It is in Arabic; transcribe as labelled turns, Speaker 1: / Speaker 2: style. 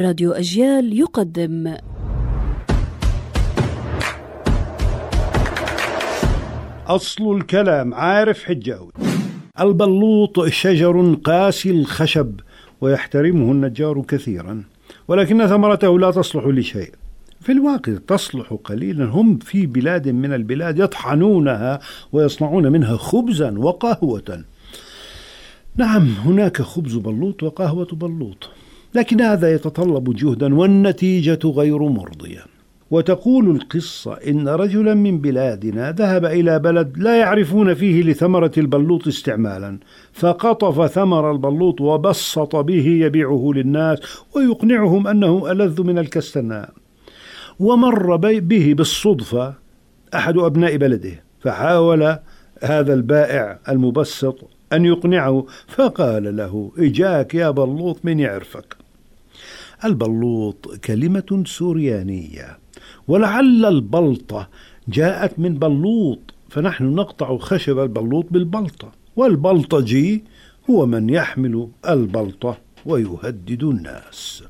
Speaker 1: راديو أجيال يقدم.
Speaker 2: أصل الكلام عارف حجاوي البلوط شجر قاسي الخشب ويحترمه النجار كثيرا ولكن ثمرته لا تصلح لشيء. في الواقع تصلح قليلا هم في بلاد من البلاد يطحنونها ويصنعون منها خبزا وقهوة. نعم هناك خبز بلوط وقهوة بلوط. لكن هذا يتطلب جهدا والنتيجة غير مرضية. وتقول القصة إن رجلا من بلادنا ذهب إلى بلد لا يعرفون فيه لثمرة البلوط استعمالا فقطف ثمر البلوط وبسط به يبيعه للناس ويقنعهم أنه ألذ من الكستناء. ومر به بالصدفة أحد أبناء بلده فحاول هذا البائع المبسط أن يقنعه فقال له إجاك يا بلوط من يعرفك. البلوط كلمة سوريانية. ولعل البلطة جاءت من بلوط فنحن نقطع خشب البلوط بالبلطة. والبلطجي هو من يحمل البلطة ويهدد الناس.